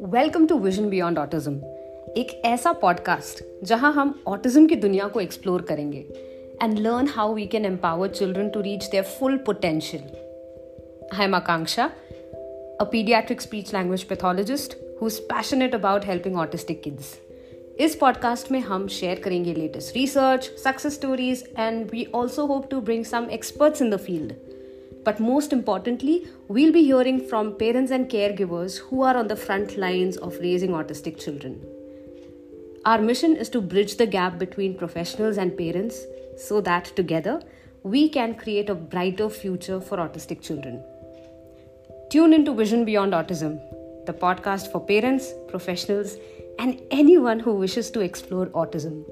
Welcome to vision beyond autism एक ऐसा podcast जहाँ हम ऑटिज्म की दुनिया को एक्सप्लोर करेंगे and learn how we can empower children to reach their full potential I am Akanksha a paediatric speech language pathologist who is passionate about helping autistic kids इस podcast में हम share करेंगे latest research success stories and we also hope to bring some experts in the field But most importantly, we'll be hearing from parents and caregivers who are on the front lines of raising autistic children. Our mission is to bridge the gap between professionals and parents so that together we can create a brighter future for autistic children. Tune into Vision Beyond Autism, the podcast for parents, professionals, and anyone who wishes to explore autism.